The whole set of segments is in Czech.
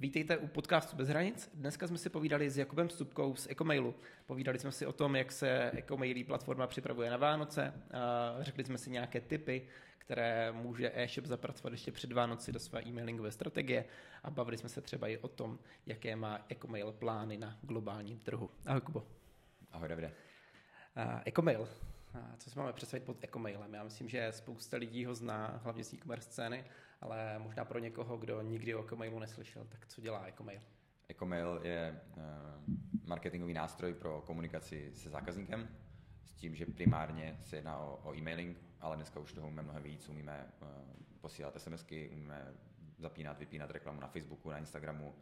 Vítejte u podcastu Bez hranic. Dneska jsme si povídali s Jakubem Stupkou z Ecomailu. Povídali jsme si o tom, jak se Ecomailí platforma připravuje na Vánoce. Řekli jsme si nějaké tipy, které může e-shop zapracovat ještě před Vánoci do své e-mailingové strategie. A bavili jsme se třeba i o tom, jaké má Ecomail plány na globálním trhu. Ahoj Kubo. Ahoj Davide. Ecomail. Co si máme představit pod Ecomailem? Já myslím, že spousta lidí ho zná, hlavně z e-commerce scény, ale možná pro někoho, kdo nikdy o Ecomailu neslyšel, tak co dělá Ecomail? Ecomail je eh, marketingový nástroj pro komunikaci se zákazníkem, s tím, že primárně se jedná o, o e-mailing, ale dneska už toho umíme mnohem víc, umíme uh, posílat SMSky, umíme zapínat, vypínat reklamu na Facebooku, na Instagramu,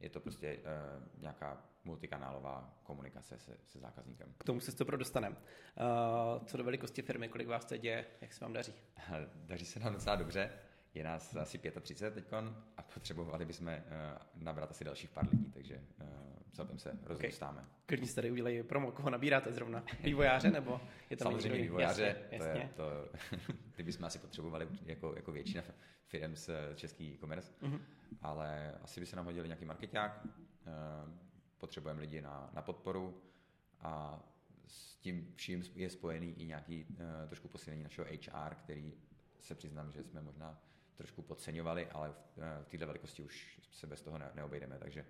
je to prostě uh, nějaká multikanálová komunikace se, se zákazníkem. K tomu se to dostaneme. Uh, co do velikosti firmy, kolik vás teď je, jak se vám daří? daří se nám docela dobře. Je nás asi 35 teď a potřebovali bychom uh, nabrat asi dalších pár lidí, takže celkem se rozrůstáme. Okay. Klidně si tady udělají promo, koho nabíráte zrovna? Vývojáře nebo je to Samozřejmě vývojáře, jasně, to jasně. je to, ty bychom asi potřebovali jako, jako většina firm z český e-commerce, uh-huh. ale asi by se nám hodili nějaký marketák, potřebujeme lidi na, na podporu a s tím vším je spojený i nějaký uh, trošku posílení našeho HR, který se přiznám, že jsme možná trošku podceňovali, ale v, uh, v této velikosti už se bez toho ne, neobejdeme, takže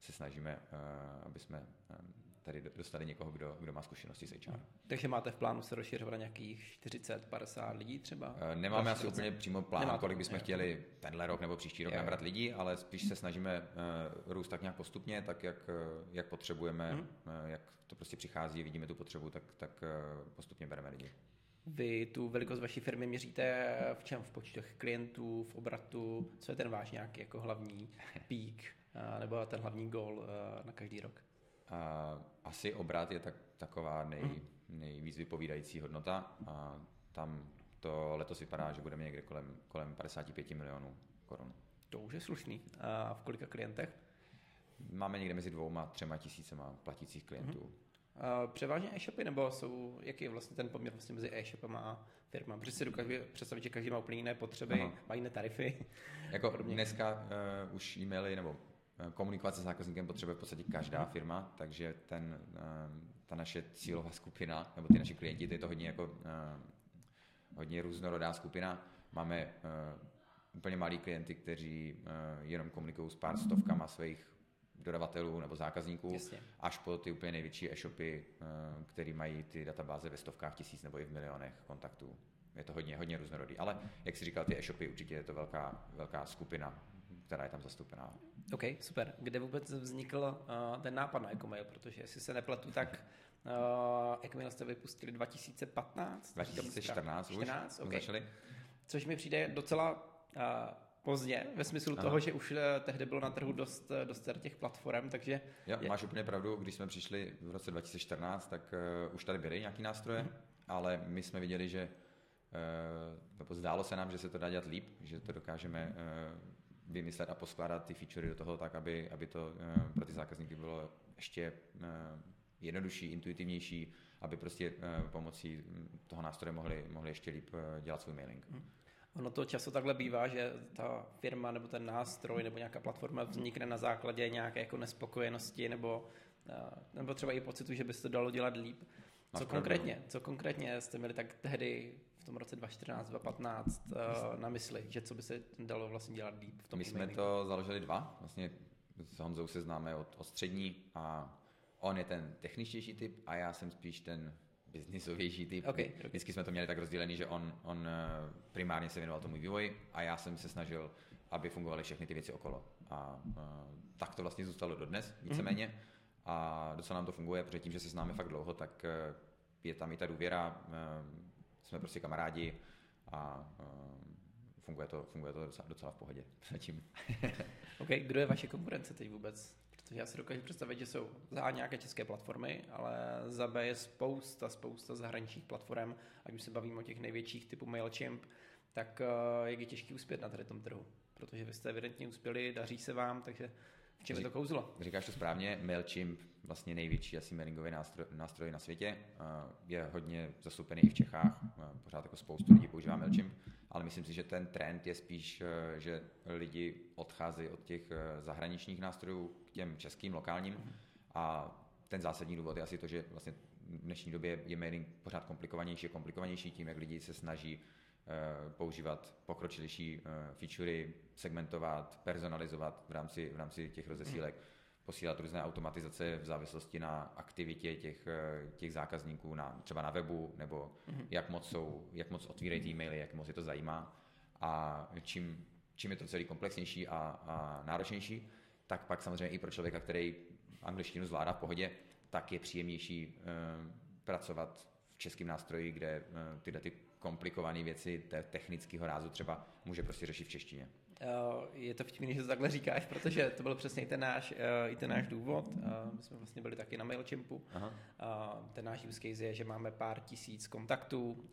se snažíme, uh, aby jsme um, tady dostali někoho, kdo, kdo má zkušenosti s HR. Takže máte v plánu se rozšiřovat na nějakých 40-50 lidí třeba? Eh, nemáme asi úplně přímo plán, Nemáte, kolik bychom chtěli tenhle rok nebo příští rok je. nabrat lidí, ale spíš se snažíme uh, růst tak nějak postupně, tak jak, jak potřebujeme, hmm. jak to prostě přichází, vidíme tu potřebu, tak, tak postupně bereme lidi. Vy tu velikost vaší firmy měříte v čem? V počtech klientů, v obratu? Co je ten váš nějaký jako hlavní pík nebo ten hlavní goal na každý rok? A asi obrat je tak, taková nej, mhm. nejvíc vypovídající hodnota a tam to letos vypadá, že budeme někde kolem, kolem 55 milionů korun. To už je slušný. A v kolika klientech? Máme někde mezi dvouma, třema tisícema platících klientů. Mm-hmm. A převážně e-shopy, nebo jsou, jaký je vlastně ten poměr vlastně mezi e-shopem a firma? Protože si dokážu představit, že každý má úplně jiné potřeby, Aha. má jiné tarify. Jako dneska uh, už e-maily nebo Eh, komunikovat se zákazníkem potřebuje v podstatě každá firma, takže ten, eh, ta naše cílová skupina, nebo ty naši klienti, to je to hodně, jako, eh, hodně různorodá skupina. Máme úplně malí klienty, kteří jenom komunikují s pár stovkama svých dodavatelů nebo zákazníků, Jasně. až po ty úplně největší e-shopy, který mají ty databáze ve stovkách tisíc nebo i v milionech kontaktů. Je to hodně, hodně různorodý. Ale jak si říkal, ty e-shopy určitě je to velká, velká skupina která je tam zastoupená. OK, super. Kde vůbec vznikl uh, ten nápad na Ecomail? Protože jestli se nepletu, tak uh, Ecomail jste vypustili 2015? 2014 už 14? Okay. začali. Což mi přijde docela uh, pozdě, ve smyslu Aha. toho, že už uh, tehdy bylo na trhu dost, dost těch platform, takže... Jo, je... máš úplně pravdu, když jsme přišli v roce 2014, tak uh, už tady byly nějaký nástroje, hmm. ale my jsme viděli, že uh, zdálo se nám, že se to dá dělat líp, že to dokážeme uh, vymyslet a poskládat ty featurey do toho tak, aby, aby to eh, pro ty zákazníky bylo ještě eh, jednodušší, intuitivnější, aby prostě eh, pomocí toho nástroje mohli, mohli ještě líp dělat svůj mailing. Hmm. Ono to často takhle bývá, že ta firma nebo ten nástroj nebo nějaká platforma vznikne na základě nějaké jako nespokojenosti nebo, nebo třeba i pocitu, že by se to dalo dělat líp. Co konkrétně, co konkrétně jste měli tak tehdy v tom roce 2014, 2015 uh, na mysli, že co by se dalo vlastně dělat líp v tom My jsme to založili dva, vlastně s Honzou se známe od, od střední a on je ten techničtější typ a já jsem spíš ten biznisovější typ. Okay, okay. Vždycky jsme to měli tak rozdělený, že on, on eh, primárně se věnoval tomu vývoji a já jsem se snažil, aby fungovaly všechny ty věci okolo. A uh, tak to vlastně zůstalo dodnes, víceméně. Mm-hmm a docela nám to funguje, protože tím, že se známe fakt dlouho, tak eh, je tam i ta důvěra, eh, jsme prostě kamarádi a eh, funguje to, funguje to docela, docela v pohodě zatím. OK, kdo je vaše konkurence teď vůbec? Protože já si dokážu představit, že jsou za nějaké české platformy, ale za B je spousta, spousta zahraničních platform, ať už se bavíme o těch největších typu MailChimp, tak jak je těžký uspět na tady tom trhu? Protože vy jste evidentně uspěli, daří se vám, takže v čem je to kouzlo? Říkáš to správně, MailChimp, vlastně největší asi mailingový nástroj, nástroj na světě, je hodně zastoupený i v Čechách, pořád jako spoustu lidí používá MailChimp, ale myslím si, že ten trend je spíš, eh, že lidi odcházejí od těch eh, zahraničních nástrojů těm českým, lokálním mm. a ten zásadní důvod je asi to, že vlastně v dnešní době je mailing pořád komplikovanější a komplikovanější tím, jak lidi se snaží uh, používat pokročilejší uh, featurey, segmentovat, personalizovat v rámci, v rámci těch rozesílek. Posílat různé automatizace v závislosti na aktivitě těch, eh, těch zákazníků, na, třeba na webu, nebo mm-hmm. jak, moc jsou, jak moc otvírají ty e-maily, jak moc je to zajímá. A čím, čím je to celý komplexnější a, a náročnější, tak pak samozřejmě i pro člověka, který angličtinu zvládá v pohodě, tak je příjemnější uh, pracovat v českém nástroji, kde uh, tyhle ty komplikované věci technického rázu třeba může prostě řešit v češtině. Eh, je to vtipný, že to takhle říkáš, protože to byl přesně i ten náš, eh, i ten náš důvod. Eh, my jsme vlastně byli taky na MailChimpu. Aha. Ten náš use case je, že máme pár tisíc kontaktů,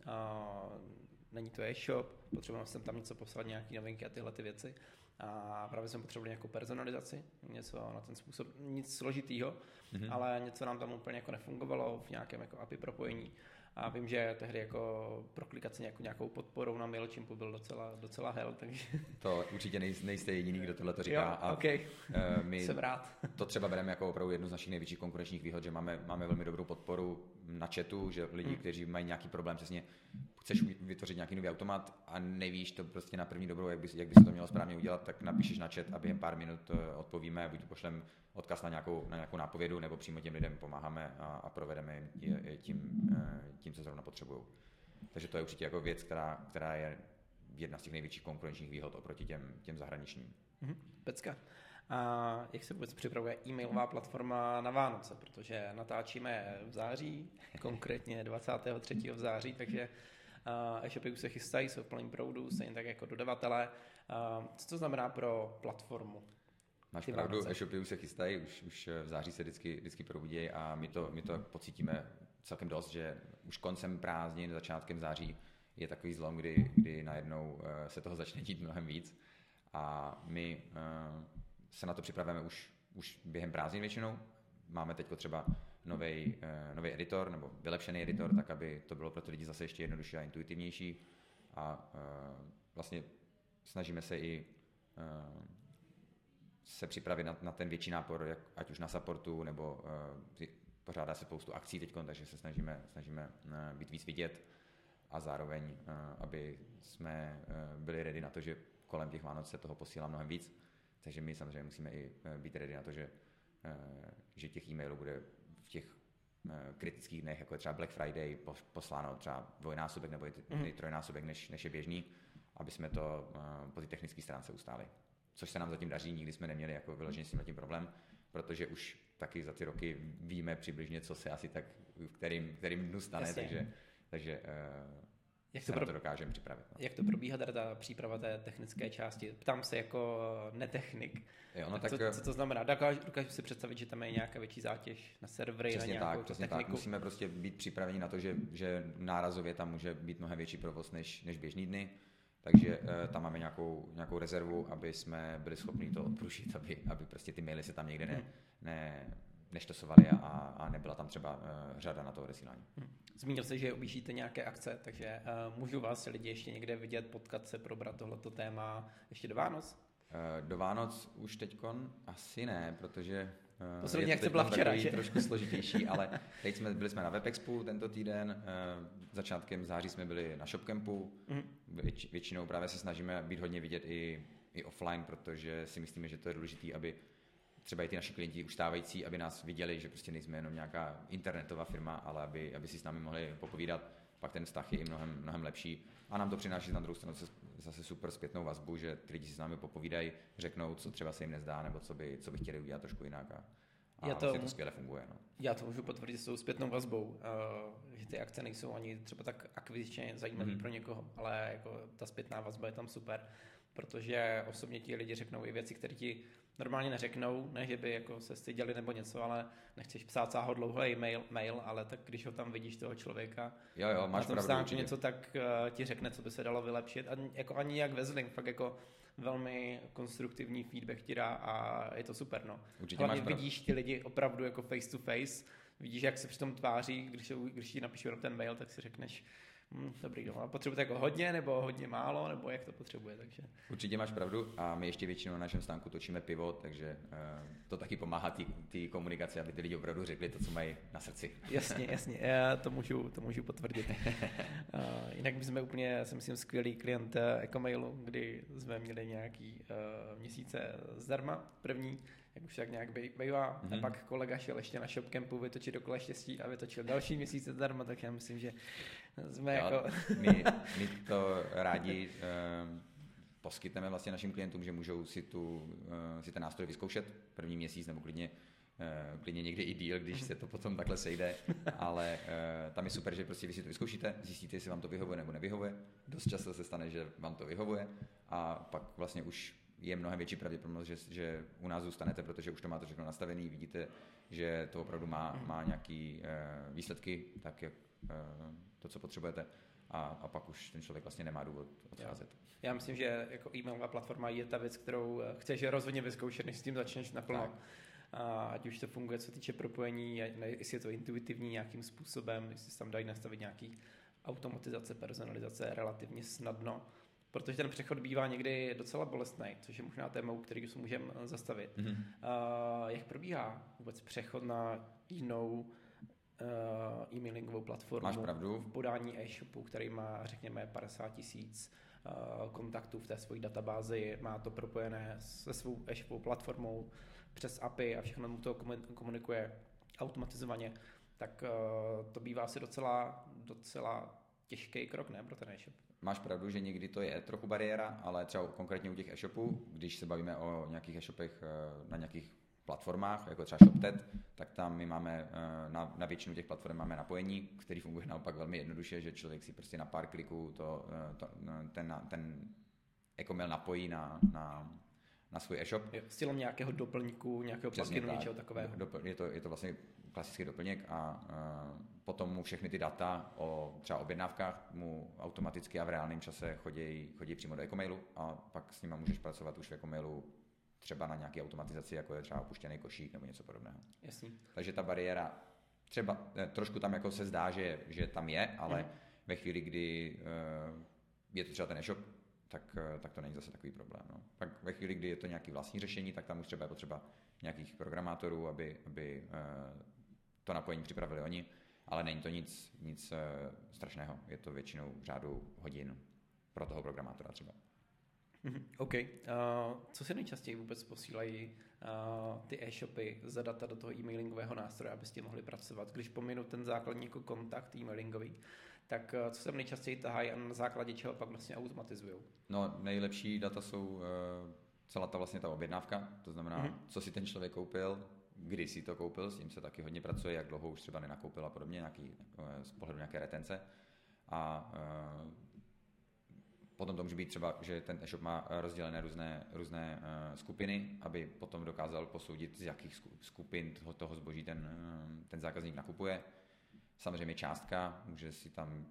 není to e-shop, potřebujeme sem tam něco poslat, nějaké novinky a tyhle ty věci. A právě jsme potřebovali nějakou personalizaci, něco na ten způsob, nic složitýho, mm-hmm. ale něco nám tam úplně jako nefungovalo v nějakém jako API propojení. A vím, že tehdy jako proklikat si nějakou, nějakou podporou na MailChimpu byl docela, docela hell, takže... To určitě nejste jediný, kdo tohle to říká. Jo, a okay. uh, my Jsem rád. to třeba bereme jako opravdu jednu z našich největších konkurenčních výhod, že máme, máme velmi dobrou podporu na chatu, že lidi, hmm. kteří mají nějaký problém, přesně chceš vytvořit nějaký nový automat a nevíš to prostě na první dobrou, jak by, jak by se to mělo správně udělat, tak napíšeš na chat a během pár minut eh, odpovíme, buď pošlem odkaz na nějakou, na nějakou nápovědu, nebo přímo těm lidem pomáháme a, a provedeme je, tím, eh, tím, co zrovna potřebují. Takže to je určitě jako věc, která, která je jedna z těch největších konkurenčních výhod oproti těm, těm zahraničním. Mm-hmm. Pecka. A jak se vůbec připravuje e-mailová platforma na Vánoce, protože natáčíme v září, konkrétně 23. v září, takže e-shopy už se chystají, jsou v plném proudu, stejně tak jako dodavatelé. Co to znamená pro platformu? Máš Ty pravdu, e-shopy už se chystají, už, už v září se vždycky, vždycky probudí a my to, my to pocítíme celkem dost, že už koncem prázdnin, začátkem září je takový zlom, kdy, kdy najednou eh, se toho začne dít mnohem víc a my se na to připravujeme už, už během prázdnin většinou. Máme teď třeba nový uh, editor nebo vylepšený editor, tak aby to bylo pro ty lidi zase ještě jednodušší a intuitivnější. A uh, vlastně snažíme se i uh, se připravit na, na ten větší nápor, jak, ať už na supportu, nebo uh, pořádá se spoustu akcí teď, takže se snažíme, snažíme uh, být víc vidět. A zároveň, uh, aby jsme uh, byli ready na to, že kolem těch Vánoc se toho posílá mnohem víc, takže my samozřejmě musíme i uh, být ready na to, že, uh, že těch e-mailů bude těch kritických dnech, jako je třeba Black Friday, posláno třeba dvojnásobek nebo mm. trojnásobek, než, než je běžný, aby jsme to uh, po té technické stránce ustáli což se nám zatím daří, nikdy jsme neměli jako vyloženě s tím tím problém, protože už taky za ty roky víme přibližně, co se asi tak v kterým, kterým dnu stane, Jasně. takže, takže uh, jak to, pro... to dokážeme připravit. No. Jak to probíhá teda ta příprava té technické části? Ptám se jako netechnik. Jo, no tak, tak co, eh, co, to znamená? Dokážu, dokážu si představit, že tam je nějaká větší zátěž na servery, přesně na nějakou tak, přesně techniku. tak. Musíme prostě být připraveni na to, že, že nárazově tam může být mnohem větší provoz než, než běžný dny. Takže uh, tam máme nějakou, nějakou rezervu, aby jsme byli schopni to odprušit, aby, aby prostě ty maily se tam někde ne, hmm. Ne, neštosovali a, a nebyla tam třeba uh, řada na to odesílání. Hmm. Zmínil jsi, že objíždíte nějaké akce, takže uh, můžu vás lidi ještě někde vidět, potkat se, probrat tohleto téma ještě do Vánoc? Uh, do Vánoc už teďkon asi ne, protože Eh, Poslední akce byla včera, že? trošku složitější, ale teď jsme, byli jsme na WebExpu tento týden, eh, začátkem září jsme byli na ShopCampu, mm. Věč, většinou právě se snažíme být hodně vidět i, i offline, protože si myslíme, že to je důležité, aby třeba i ty naši klienti už stávající, aby nás viděli, že prostě nejsme jenom nějaká internetová firma, ale aby, aby si s námi mohli popovídat, pak ten vztah je i mnohem, mnohem lepší. A nám to přináší na druhou stranu zase super zpětnou vazbu, že ty lidi si s námi popovídají, řeknou, co třeba se jim nezdá, nebo co by, co by chtěli udělat trošku jinak. A, a já to, vlastně to skvěle funguje. No. Já to můžu potvrdit s tou zpětnou vazbou, uh, že ty akce nejsou ani třeba tak akvizičně zajímavé mm-hmm. pro někoho, ale jako ta zpětná vazba je tam super, protože osobně ti lidi řeknou i věci, které ti normálně neřeknou, ne, že by jako se styděli nebo něco, ale nechceš psát sáho dlouhý mail, mail, ale tak když ho tam vidíš toho člověka, jo, jo, máš na tom stánku něco, tak uh, ti řekne, co by se dalo vylepšit. A jako ani jak vezling, fakt jako velmi konstruktivní feedback ti dá a je to super, no. Určitě Hlavně vidíš ty lidi opravdu jako face to face, vidíš, jak se při tom tváří, když, když ti napíšu ten mail, tak si řekneš, Hmm, dobrý, no. A potřebujete jako hodně, nebo hodně málo, nebo jak to potřebuje, takže... Určitě máš pravdu a my ještě většinou na našem stánku točíme pivo, takže uh, to taky pomáhá té komunikaci, aby ty lidi opravdu řekli to, co mají na srdci. Jasně, jasně, já to můžu, to můžu potvrdit. uh, jinak my jsme úplně, si myslím, skvělý klient Ecomailu, kdy jsme měli nějaký uh, měsíce zdarma, první, jak už tak nějak bývá. Mm-hmm. A mhm. pak kolega šel ještě na ShopCampu vytočit do kola štěstí a vytočil další měsíc zdarma, tak já myslím, že jsme jo, jako... my, my to rádi uh, poskytneme vlastně našim klientům, že můžou si, tu, uh, si ten nástroj vyzkoušet první měsíc nebo klidně uh, klidně někdy i díl, když se to potom takhle sejde, ale uh, tam je super, že prostě vy si to vyzkoušíte, zjistíte, jestli vám to vyhovuje nebo nevyhovuje. Dost často se stane, že vám to vyhovuje. A pak vlastně už je mnohem větší pravděpodobnost, že, že u nás zůstanete, protože už to máte všechno nastavené, vidíte, že to opravdu má, má nějaký uh, výsledky, tak jak to, co potřebujete a, a pak už ten člověk vlastně nemá důvod odcházet. Já myslím, že jako e-mailová platforma je ta věc, kterou eh, chceš rozhodně vyzkoušet, než s tím začneš naplno. A ať už to funguje, co týče propojení, jestli je to intuitivní nějakým způsobem, jestli se tam dají nastavit nějaký automatizace, personalizace relativně snadno, protože ten přechod bývá někdy docela bolestný, což je možná téma, který se můžeme zastavit. Mm-hmm. Uh, jak probíhá vůbec přechod na jinou e-mailingovou platformu Máš pravdu. v podání e-shopu, který má, řekněme, 50 tisíc uh, kontaktů v té své databázi, má to propojené se svou e-shopovou platformou přes API a všechno mu to komunikuje automatizovaně, tak uh, to bývá asi docela, docela těžký krok, ne, pro ten e-shop. Máš pravdu, že někdy to je trochu bariéra, ale třeba konkrétně u těch e-shopů, když se bavíme o nějakých e-shopech na nějakých platformách, jako třeba ShopTet, tak tam my máme eh, na, na většinu těch platform máme napojení, který funguje naopak velmi jednoduše, že člověk si prostě na pár kliků to, eh, to, eh, ten, ten e-mail napojí na, na, na svůj e-shop. Stylem nějakého doplňku, nějakého pluginu, tak, něčeho takového. Dopl, je, to, je to vlastně klasický doplněk a uh, potom mu všechny ty data o třeba objednávkách mu automaticky a v reálném čase chodí, chodí přímo do e-mailu a pak s nimi můžeš pracovat už v e-mailu třeba na nějaké automatizaci, jako je třeba opuštěný košík nebo něco podobného. Jasný. Takže ta bariéra třeba eh, trošku tam jako se zdá, že, že tam je, ale mm. ve chvíli, kdy uh, je to třeba ten e-shop, tak, uh, tak to není zase takový problém. No. Pak ve chvíli, kdy je to nějaký vlastní řešení, tak tam už třeba je potřeba nějakých programátorů, aby, aby to napojení připravili oni, ale není to nic, nic strašného. Je to většinou v řádu hodin pro toho programátora třeba. Mm-hmm. OK. Uh, co se nejčastěji vůbec posílají uh, ty e-shopy za data do toho e-mailingového nástroje, aby s tím mohli pracovat? Když pominu ten základní jako kontakt e-mailingový, tak uh, co se nejčastěji tahají a na základě čeho pak vlastně automatizují? No, nejlepší data jsou uh, celá ta vlastně ta objednávka, to znamená, mm-hmm. co si ten člověk koupil, kdy si to koupil, s tím se taky hodně pracuje, jak dlouho už třeba nenakoupil a podobně, nějaký, uh, z pohledu nějaké retence. A uh, Potom to může být třeba, že ten e-shop má rozdělené různé, různé uh, skupiny, aby potom dokázal posoudit, z jakých skupin toho, toho zboží ten, uh, ten zákazník nakupuje. Samozřejmě částka, může si tam,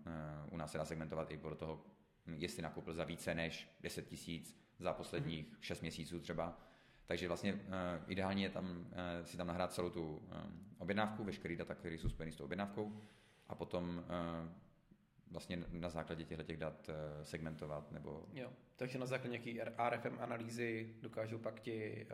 u nás se dá segmentovat i podle toho, jestli nakoupil za více než 10 tisíc za posledních 6 mhm. měsíců třeba. Takže vlastně ideálně je tam, si tam nahrát celou tu objednávku, veškeré data, které jsou spojeny s tou objednávkou a potom vlastně na základě těchto těch dat eh, segmentovat nebo... Jo, takže na základě nějaký RFM analýzy dokážou pak ti,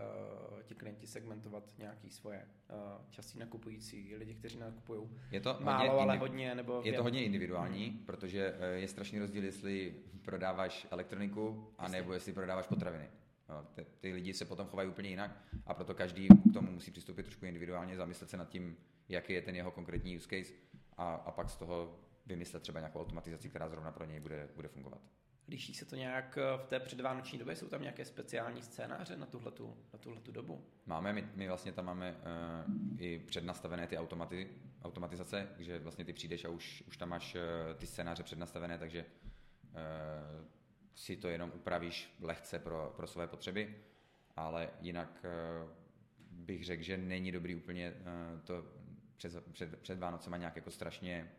uh, ti klienti segmentovat nějaký svoje uh, časí nakupující, lidi, kteří nakupují je to málo, hodně, ale hodně, nebo... Je to hodně individuální, hmm. protože je strašný rozdíl, jestli prodáváš elektroniku, anebo jestli prodáváš potraviny. No, ty, ty lidi se potom chovají úplně jinak a proto každý k tomu musí přistoupit trošku individuálně, zamyslet se nad tím, jaký je ten jeho konkrétní use case a, a pak z toho vymyslet třeba nějakou automatizaci, která zrovna pro něj bude, bude fungovat. Liší se to nějak eh, v té předvánoční době? Jsou tam nějaké speciální scénáře na tuhletu, na tuhletu dobu? Máme, my, my vlastně tam máme uh, i přednastavené ty automaty, automatizace, že vlastně ty přijdeš a už, už tam máš uh, ty scénáře přednastavené, takže uh, si to jenom upravíš lehce pro, pro své potřeby, ale jinak uh, bych řekl, že není dobrý úplně uh, to před, před, před Vánocema nějak jako strašně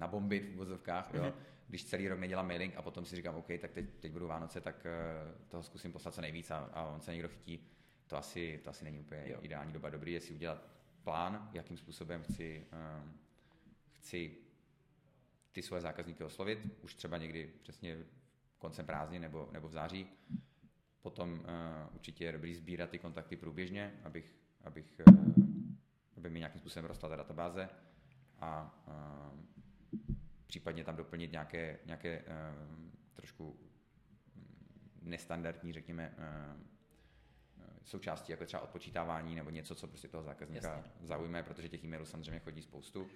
nabombit v vozovkách, jo. Mm-hmm. Když celý rok nedělám mailing a potom si říkám, OK, tak teď, teď budu Vánoce, tak uh, toho zkusím poslat co nejvíc a, a on se někdo chytí. To asi, to asi není úplně jo. ideální doba. Dobrý je si udělat plán, jakým způsobem chci, um, chci ty svoje zákazníky oslovit, už třeba někdy přesně koncem prázdnin nebo, nebo v září. Potom uh, určitě je dobrý sbírat ty kontakty průběžně, abych, abych, uh, aby mi nějakým způsobem rostla ta databáze a uh, případně tam doplnit nějaké, nějaké uh, trošku nestandardní, řekněme, uh, součástí, jako třeba odpočítávání nebo něco, co prostě toho zákazníka Jasně. zaujme, protože těch e-mailů samozřejmě chodí spoustu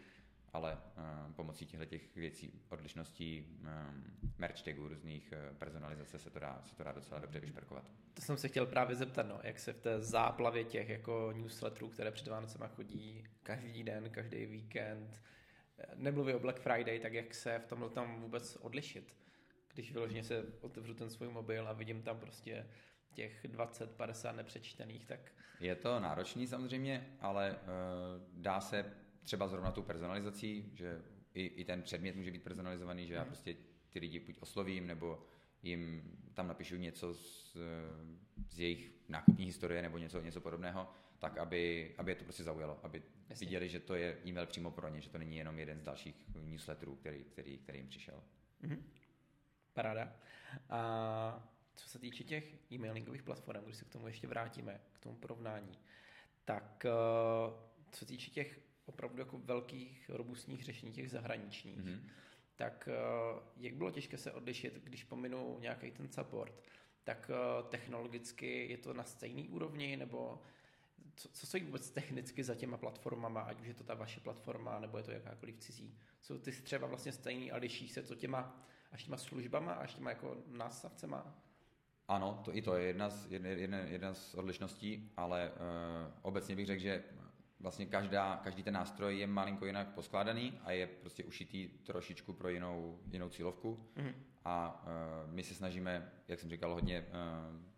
ale uh, pomocí těchto těch věcí, odlišností, um, merch tagů, různých uh, personalizace se to, dá, se to dá docela dobře vyšperkovat. To jsem se chtěl právě zeptat, no, jak se v té záplavě těch jako newsletterů, které před Vánocema chodí každý den, každý víkend, nemluví o Black Friday, tak jak se v tomhle tam vůbec odlišit? Když vyloženě se otevřu ten svůj mobil a vidím tam prostě těch 20-50 nepřečtených, tak... Je to náročný samozřejmě, ale uh, dá se třeba zrovna tou personalizací, že i, i ten předmět může být personalizovaný, že já hmm. prostě ty lidi buď oslovím, nebo jim tam napíšu něco z, z jejich nákupní historie nebo něco, něco podobného, tak aby, aby je to prostě zaujalo, aby Jasně. viděli, že to je e-mail přímo pro ně, že to není jenom jeden z dalších newsletterů, který, který, který jim přišel. Mm-hmm. Paráda. A co se týče těch e-mailingových platform, když se k tomu ještě vrátíme, k tomu porovnání, tak eh, co se týče těch opravdu jako velkých robustních řešení těch zahraničních, mm-hmm. tak eh, jak bylo těžké se odlišit, když pominu nějaký ten support, tak eh, technologicky je to na stejný úrovni, nebo co, co stojí vůbec technicky za těma platformama, ať už je to ta vaše platforma, nebo je to jakákoliv cizí. Jsou ty třeba vlastně stejný a liší se to těma, až těma službama, až těma jako násavcema? Ano, to i to je jedna z, jedna, jedna, jedna z odlišností, ale uh, obecně bych řekl, že vlastně každá, každý ten nástroj je malinko jinak poskládaný a je prostě ušitý trošičku pro jinou, jinou cílovku. Mm-hmm. A uh, my se snažíme, jak jsem říkal, hodně uh,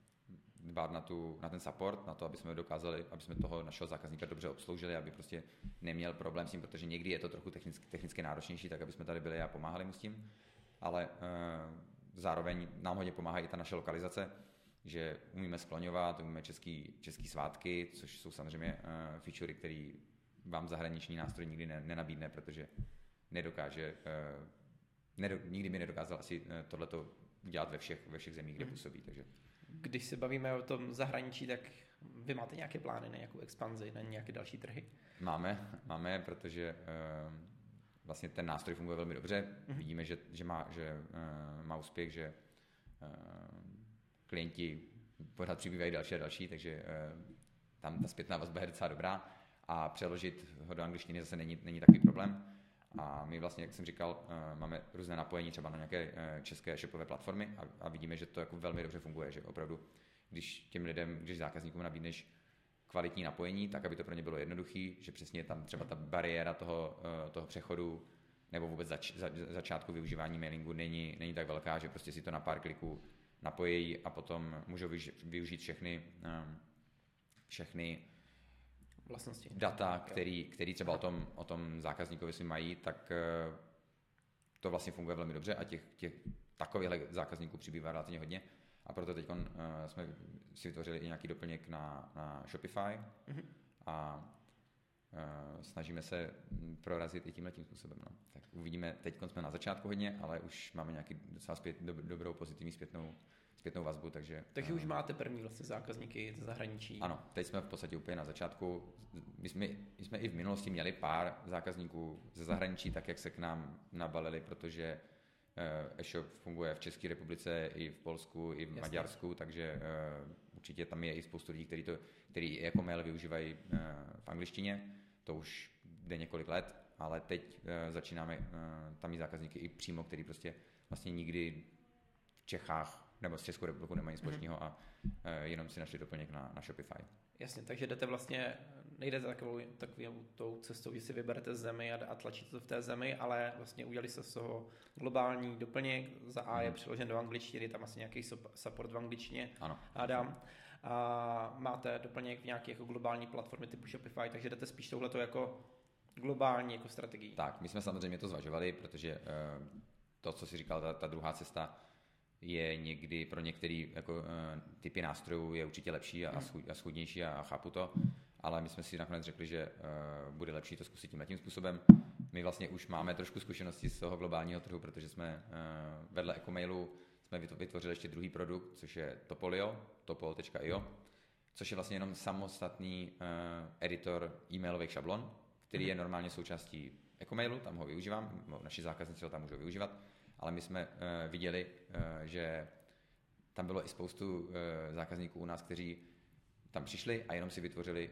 dbát na, tu, na ten support, na to, aby jsme dokázali, aby jsme toho našeho zákazníka dobře obsloužili, aby prostě neměl problém s tím, protože někdy je to trochu technicky, technicky náročnější, tak aby jsme tady byli a pomáhali mu s tím. Ale uh, zároveň nám hodně pomáhá i ta naše lokalizace, že umíme skloňovat, umíme český, český svátky, což jsou samozřejmě uh, featurey, které vám zahraniční nástroj nikdy ne, nenabídne, protože nedokáže, uh, nedo, nikdy by nedokázal asi tohleto udělat ve všech, ve všech zemích, kde hmm. působí. Takže. Když se bavíme o tom zahraničí, tak vy máte nějaké plány na nějakou expanzi, na nějaké další trhy? Máme, máme, protože uh, vlastně ten nástroj funguje velmi dobře. Mm-hmm. Vidíme, že, že, má, že uh, má úspěch, že uh, klienti pořád přibývají další a další, takže eh, tam ta zpětná vazba je docela dobrá a přeložit ho do angličtiny zase není, není takový problém. A my vlastně, jak jsem říkal, eh, máme různé napojení třeba na nějaké eh, české shopové platformy a, a vidíme, že to jako velmi dobře funguje, že opravdu, když těm lidem, když zákazníkům nabídneš kvalitní napojení, tak aby to pro ně bylo jednoduché, že přesně tam třeba ta bariéra toho, toho přechodu nebo vůbec zač, za, začátku využívání mailingu není, není tak velká, že prostě si to na pár kliků napojí a potom můžou využít všechny, všechny vlastnosti. data, který, který třeba o tom, o tom zákazníkovi si mají, tak eh, to vlastně funguje velmi dobře a těch, těch takových zákazníků přibývá relativně hodně. A proto teď uh, jsme si vytvořili i nějaký doplněk na, na Shopify mm-hmm. a uh, snažíme se prorazit i tímhle tím způsobem. No. Tak uvidíme, teď jsme na začátku hodně, ale už máme nějaký docela zpět, dob, dobrou pozitivní zpětnou zpětnou vazbu, takže... Takže už máte první vlastně zákazníky ze zahraničí. Ano, teď jsme v podstatě úplně na začátku. My jsme, my jsme i v minulosti měli pár zákazníků ze zahraničí, tak jak se k nám nabalili, protože uh, e-shop funguje v České republice, i v Polsku, i v Jasně. Maďarsku, takže uh, určitě tam je i spoustu lidí, kteří, to, kteří jako mail využívají uh, v angličtině. To už jde několik let, ale teď uh, začínáme uh, tam mít zákazníky i přímo, který prostě vlastně nikdy v Čechách nebo s Českou republikou nemají společného mm-hmm. a uh, jenom si našli doplněk na, na Shopify. Jasně, takže jdete vlastně, nejdete takovou, takovou tou cestou, že si vyberete zemi a, a tlačíte to v té zemi, ale vlastně udělali se z toho globální doplněk, za A je mm. přeložen do angličtiny, tam asi nějaký support v angličtině. Ano. Adam. A máte doplněk v nějaké jako globální platformy typu Shopify, takže jdete spíš touhleto jako globální jako strategii. Tak, my jsme samozřejmě to zvažovali, protože uh, to, co si říkal, ta, ta druhá cesta, je někdy pro některé jako, uh, typy nástrojů je určitě lepší a, hmm. a schudnější a chápu to, ale my jsme si nakonec řekli, že uh, bude lepší to zkusit tím tím způsobem. my vlastně už máme trošku zkušenosti z toho globálního trhu, protože jsme vedle Ecomailu jsme vytvořili ještě druhý produkt, což je Topolio, topol.io, což je vlastně jenom samostatný editor e-mailových šablon, který je mhm. normálně součástí Ecomailu, tam ho využívám, naši zákazníci ho tam můžou využívat, ale my jsme viděli, že tam bylo i spoustu zákazníků u nás, kteří tam přišli a jenom si vytvořili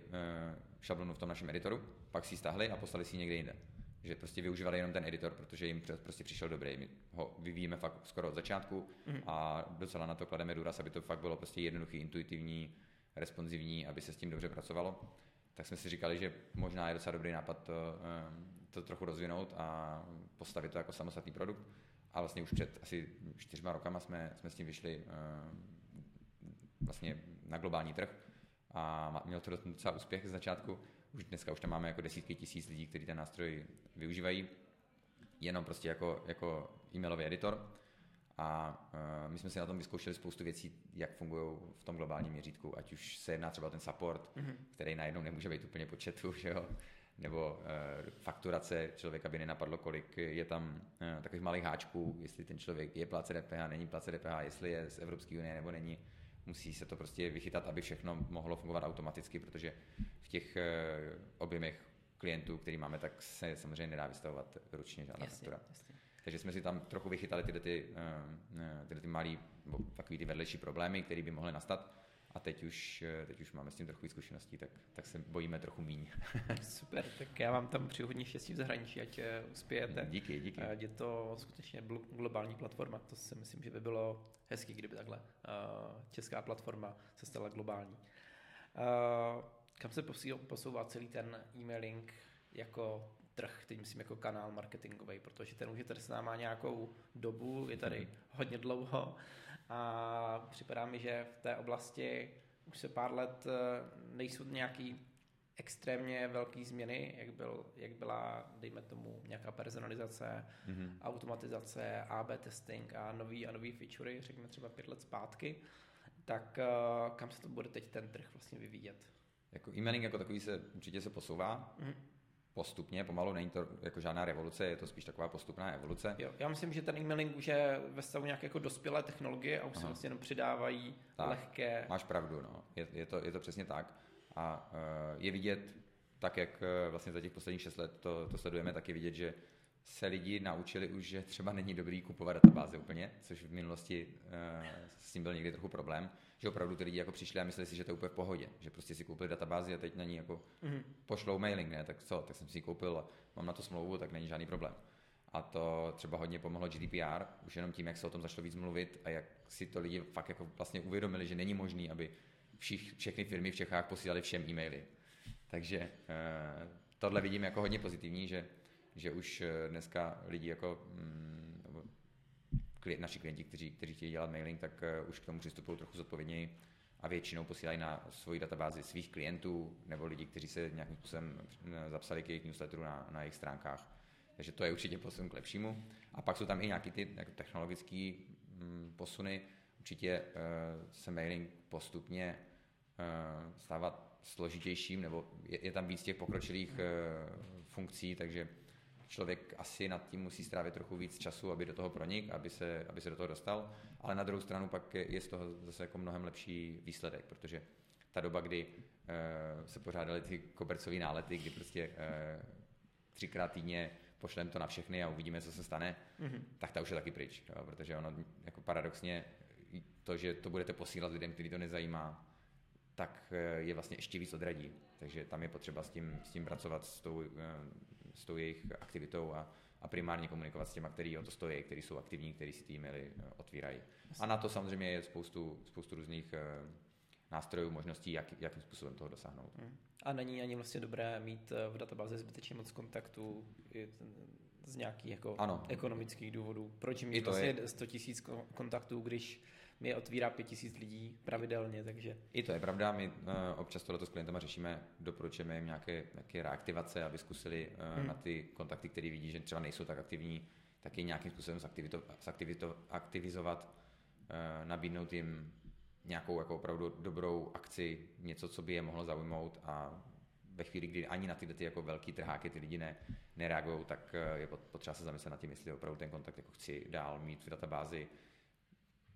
šablonu v tom našem editoru, pak si ji stáhli a poslali si ji někde jinde. Že prostě využívali jenom ten editor, protože jim prostě přišel dobrý. My ho vyvíjíme fakt skoro od začátku mm. a docela na to klademe důraz, aby to fakt bylo prostě jednoduchý, intuitivní, responsivní, aby se s tím dobře pracovalo. Tak jsme si říkali, že možná je docela dobrý nápad to, eh, to trochu rozvinout a postavit to jako samostatný produkt. A vlastně už před asi čtyřma rokama jsme, jsme s tím vyšli eh, vlastně na globální trh a měl to docela úspěch z začátku. Už dneska už tam máme jako desítky tisíc lidí, kteří ten nástroj využívají, jenom prostě jako, jako e-mailový editor. A uh, my jsme si na tom vyzkoušeli spoustu věcí, jak fungují v tom globálním měřítku, ať už se jedná třeba o ten support, mm-hmm. který najednou nemůže být úplně po chatu, že jo? Nebo uh, fakturace člověka by nenapadlo, kolik je tam uh, takových malých háčků, jestli ten člověk je pláce DPH, není pláce DPH, jestli je z Evropské unie nebo není musí se to prostě vychytat, aby všechno mohlo fungovat automaticky, protože v těch eh, objemech klientů, který máme, tak se samozřejmě nedá vystavovat ručně žádná jasně, faktura. Jasně. Takže jsme si tam trochu vychytali tyhle, ty, eh, eh, tyhle ty malý, nebo takový ty vedlejší problémy, které by mohly nastat a teď už, eh, teď už máme s tím trochu zkušeností, tak, tak se bojíme trochu míň. Super, tak já vám tam přeju hodně štěstí v zahraničí, ať eh, uspějete. Díky, díky. Je to skutečně globální platforma, to si myslím, že by bylo hezký, kdyby takhle eh, česká platforma se stala globální. Kam se posouvá celý ten e-mailing jako trh, teď myslím jako kanál marketingový, protože ten už je tady s náma nějakou dobu, je tady mhm. hodně dlouho a připadá mi, že v té oblasti už se pár let eh, nejsou nějaký extrémně velké změny, jak, byl, jak byla, dejme tomu, nějaká personalizace, mm-hmm. automatizace, AB testing a nový a nový featurey, řekněme třeba pět let zpátky, tak uh, kam se to bude teď ten trh vlastně vyvíjet? Jako e-mailing jako takový se určitě se posouvá. Mm-hmm postupně, pomalu není to jako žádná revoluce, je to spíš taková postupná evoluce. Jo, já myslím, že ten e-mailing už je ve stavu nějaké jako dospělé technologie a už Aha. se vlastně jenom přidávají tak, lehké. Máš pravdu, no. je, je, to, je to přesně tak. A uh, je vidět, tak jak uh, vlastně za těch posledních šest let to, to sledujeme, tak je vidět, že se lidi naučili už, že třeba není dobrý kupovat databáze úplně, což v minulosti uh, s tím byl někdy trochu problém, že opravdu ty lidi jako přišli a mysleli si, že to je úplně v pohodě, že prostě si koupili databázi a teď na ní jako mm-hmm. pošlou mailing, ne, tak co, tak jsem si ji koupil a mám na to smlouvu, tak není žádný problém. A to třeba hodně pomohlo GDPR, už jenom tím, jak se o tom začalo víc mluvit a jak si to lidi fakt jako vlastně uvědomili, že není možný, aby všich, všechny firmy v Čechách posílali všem e-maily. Takže uh, tohle vidím jako hodně pozitivní, že že už eh, dneska lidi jako mm, klient, naši klienti, kteří, kteří chtějí dělat mailing, tak eh, už k tomu přistupují trochu zodpovědněji a většinou posílají na svoji databázi svých klientů nebo lidi, kteří se nějakým způsobem eh, zapsali k jejich newsletteru na, na jejich stránkách. Takže to je určitě posun k lepšímu. A pak jsou tam i nějaké ty jako technologické mm, posuny. Určitě uh, se mailing postupně stává složitějším, nebo je, je tam víc těch pokročilých funkcí, takže člověk asi nad tím musí strávit trochu víc času, aby do toho pronik, aby se, aby se do toho dostal, ale na druhou stranu pak je, je z toho zase jako mnohem lepší výsledek, protože ta doba, kdy uh, se pořádaly ty kobercové nálety, kdy prostě uh, třikrát týdně pošlem to na všechny a uvidíme, co se stane, mm-hmm. tak ta už je taky pryč, jo, protože ono jako paradoxně to, že to budete posílat lidem, který to nezajímá, tak eh, je vlastně ještě víc odradí. Takže tam je potřeba s tím, s tím pracovat, s tou s tou jejich aktivitou a, a primárně komunikovat s těma, který o to stojí, kteří jsou aktivní, kteří si ty e-maily eh, otvírají. A na to samozřejmě je spoustu, spoustu různých eh, nástrojů, možností, jak, jakým způsobem toho dosáhnout. Hmm. A není ani vlastně dobré mít eh, v databázi zbytečně moc kontaktů z nějakých jako ano. ekonomických důvodů. Proč mít vlastně je... 100 000 kontaktů, když mi otvírá pět tisíc lidí pravidelně, takže... I to je pravda, my uh, občas tohle s klientama řešíme, doporučujeme jim nějaké, nějaké reaktivace, aby zkusili uh, hmm. na ty kontakty, které vidí, že třeba nejsou tak aktivní, tak je nějakým způsobem zaktivito, zaktivito, aktivizovat, uh, nabídnout jim nějakou jako opravdu dobrou akci, něco, co by je mohlo zaujmout a ve chvíli, kdy ani na tyhle ty jako velký trháky ty lidi ne, nereagují, tak je potřeba se zamyslet nad tím, jestli opravdu ten kontakt jako chci dál mít v databázi,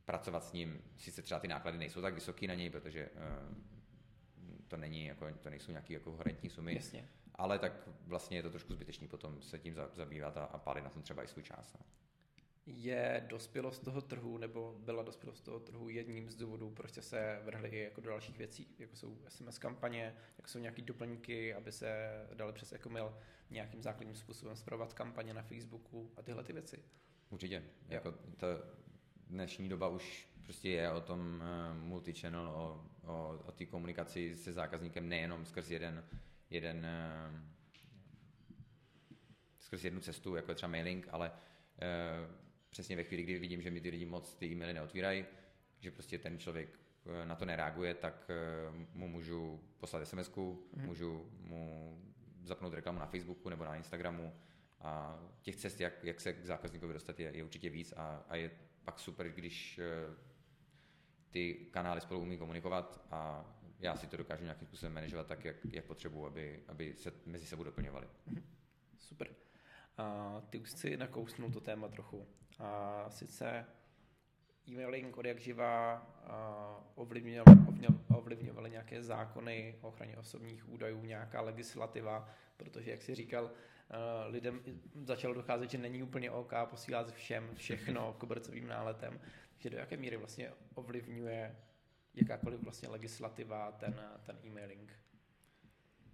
pracovat s ním, sice třeba ty náklady nejsou tak vysoký na něj, protože uh, to není, jako, to nejsou nějaké jako horentní sumy, Jasně. ale tak vlastně je to trošku zbytečný potom se tím zabývat a, a pálit na tom třeba i svůj čas. No. Je dospělost toho trhu, nebo byla dospělost toho trhu jedním z důvodů, proč jste se vrhli i jako do dalších věcí, jako jsou SMS kampaně, jako jsou nějaké doplňky, aby se dali přes Ecomil nějakým základním způsobem zpravovat kampaně na Facebooku a tyhle ty věci. Určitě. Jako to, dnešní doba už prostě je o tom uh, multi-channel, o, o, o té komunikaci se zákazníkem nejenom skrz jeden, jeden uh, skrz jednu cestu, jako je třeba mailing, ale uh, přesně ve chvíli, kdy vidím, že mi ty lidi moc ty e-maily neotvírají, že prostě ten člověk na to nereaguje, tak mu můžu poslat sms mm. můžu mu zapnout reklamu na Facebooku nebo na Instagramu a těch cest, jak, jak se k zákazníkovi dostat, je, je určitě víc a, a je pak super, když eh, ty kanály spolu umí komunikovat a já si to dokážu nějakým způsobem manažovat tak, jak, jak potřebuji, aby, aby se mezi sebou doplňovali. Mhm. Super. A ty už si nakousnul to téma trochu. A sice e-mailing od jak živá ovlivňovaly nějaké zákony o ochraně osobních údajů, nějaká legislativa, protože, jak si říkal, Eh, lidem začalo docházet, že není úplně OK posílat všem všechno kobercovým náletem, že do jaké míry vlastně ovlivňuje jakákoliv vlastně legislativa ten, ten e-mailing.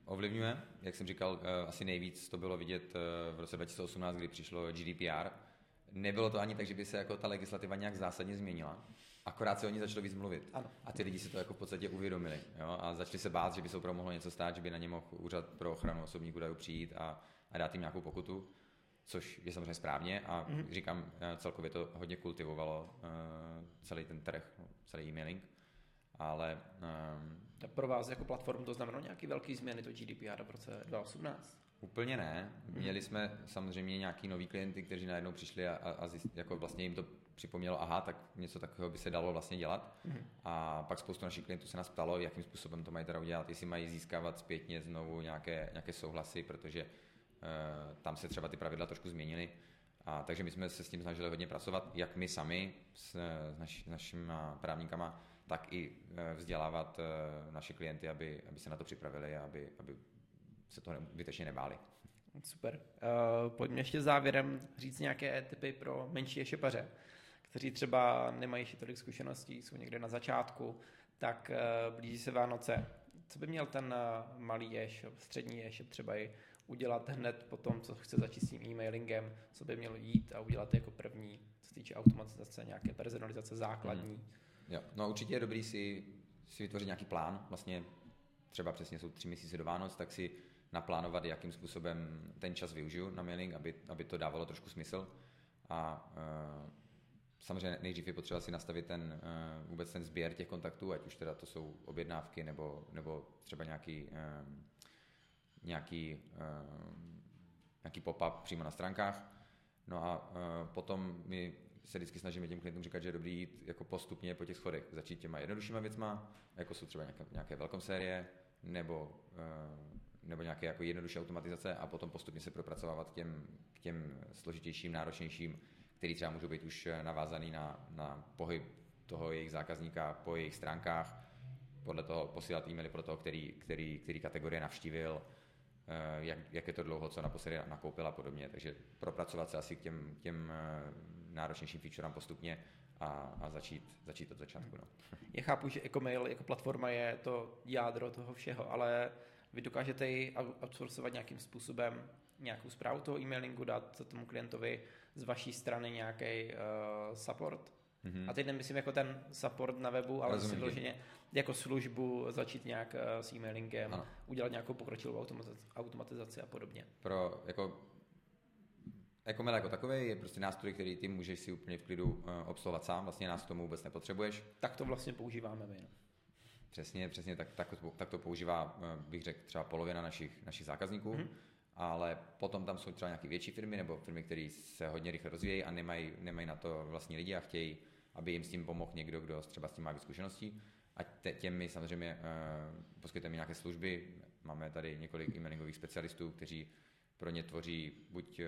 Ovlivňuje, jak jsem říkal, eh, asi nejvíc to bylo vidět eh, v roce 2018, kdy přišlo GDPR. Nebylo to ani tak, že by se jako ta legislativa nějak zásadně změnila, akorát se o ní začalo víc mluvit. Ano. A ty lidi si to jako v podstatě uvědomili. Jo? A začali se bát, že by se opravdu mohlo něco stát, že by na ně mohl úřad pro ochranu osobních údajů přijít a a dát jim nějakou pokutu, což je samozřejmě správně a mm-hmm. říkám, eh, celkově to hodně kultivovalo uh, celý ten trh, celý e-mailing, ale... Um, pro vás jako platformu to znamenalo nějaký velký změny to GDPR v roce 2018? Úplně ne. Mhm. Měli jsme samozřejmě nějaký nový klienty, kteří najednou přišli a, a zjist, jako vlastně jim to připomnělo, aha, tak něco takového by se dalo vlastně dělat. Mm-hmm. A pak spoustu našich klientů se nás ptalo, jakým způsobem to mají teda udělat, jestli mají získávat zpětně znovu nějaké, nějaké souhlasy, protože Eh, tam se třeba ty pravidla trošku změnily. A, takže my jsme se s tím snažili hodně pracovat, jak my sami s, s, naš, s našimi právníkama, tak i eh, vzdělávat eh, naše klienty, aby, aby se na to připravili a aby, aby se toho zbytečně nebáli. Super. Uh, pojďme ještě závěrem říct nějaké typy pro menší ješepaře, kteří třeba nemají ještě tolik zkušeností, jsou někde na začátku, tak uh, blíží se Vánoce. Co by měl ten uh, malý ješ, střední ješ, třeba i udělat hned po tom, co chce začít s tím e-mailingem, co by mělo jít a udělat jako první, co se týče automatizace, nějaké personalizace základní. Mm. Jo, no určitě je dobrý si, si vytvořit nějaký plán, vlastně třeba přesně jsou tři měsíce do Vánoc, tak si naplánovat, jakým způsobem ten čas využiju na mailing, aby, aby to dávalo trošku smysl. A uh, samozřejmě nejdřív je potřeba si nastavit ten, uh, vůbec ten sběr těch kontaktů, ať už teda to jsou objednávky nebo, nebo třeba nějaký uh, nějaký, uh, nějaký pop-up přímo na stránkách. No a uh, potom my se vždycky snažíme těm klientům říkat, že je dobrý jít jako postupně po těch schodech. Začít těma jednoduššíma věcma, jako jsou třeba nějaké, nějaké velkom série, nebo, nebo nějaké jako jednodušší automatizace a potom postupně se propracovávat k těm, k těm složitějším, náročnějším, který třeba můžou být už navázaný na, na pohyb toho jejich zákazníka po jejich stránkách, podle toho posílat e-maily pro toho, který, který, který kategorie navštívil, Eh, jak, jak je to dlouho, co naposledy nakoupil a podobně. Takže propracovat se asi k těm, těm eh, náročnějším featurám postupně a, a začít, začít od začátku. No. Já chápu, že Ecomail jako platforma je to jádro toho všeho, ale vy dokážete ji outsourcovat nějakým způsobem, nějakou zprávu toho e-mailingu, dát tomu klientovi z vaší strany nějaký uh, support? Mm-hmm. A teď nemyslím jako ten support na webu, ale si vyloženě jako službu začít nějak uh, s e-mailingem, ano. udělat nějakou pokročilou automatizaci a podobně. Pro jako Ecomel jako takový je prostě nástroj, který ty můžeš si úplně v klidu uh, obsluhovat sám, vlastně nás k tomu vůbec nepotřebuješ. Tak to vlastně používáme my. No. Přesně, přesně tak, tak, tak to používá, uh, bych řekl, třeba polovina našich, našich zákazníků. Mm-hmm ale potom tam jsou třeba nějaké větší firmy nebo firmy, které se hodně rychle rozvíjejí a nemají, nemají na to vlastní lidi a chtějí aby jim s tím pomohl někdo, kdo třeba s tím má víc zkušeností. A těm my samozřejmě uh, poskytujeme nějaké služby, máme tady několik e-mailingových specialistů, kteří pro ně tvoří buď eh,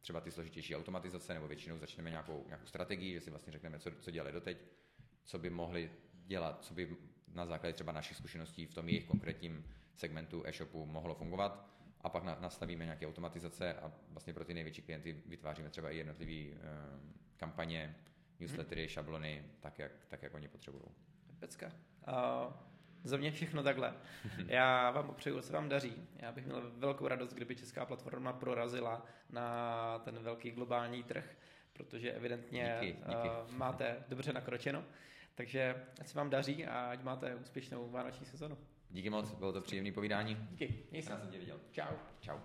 třeba ty složitější automatizace, nebo většinou začneme nějakou, nějakou strategii, že si vlastně řekneme, co, co dělali doteď, co by mohli dělat, co by na základě třeba našich zkušeností v tom jejich konkrétním segmentu e-shopu mohlo fungovat a pak nastavíme nějaké automatizace a vlastně pro ty největší klienty vytváříme třeba i jednotlivé uh, kampaně, newslettery, hmm. šablony, tak jak, tak jak oni potřebují. Pecka. Uh, za mě všechno takhle. Já vám popřeju, se vám daří. Já bych měl velkou radost, kdyby česká platforma prorazila na ten velký globální trh, protože evidentně díky, díky. Uh, máte dobře nakročeno. Takže ať se vám daří a ať máte úspěšnou vánoční sezonu. Díky moc, bylo to příjemné povídání. Díky, měj se. Já jsem tě viděl. Čau. Čau.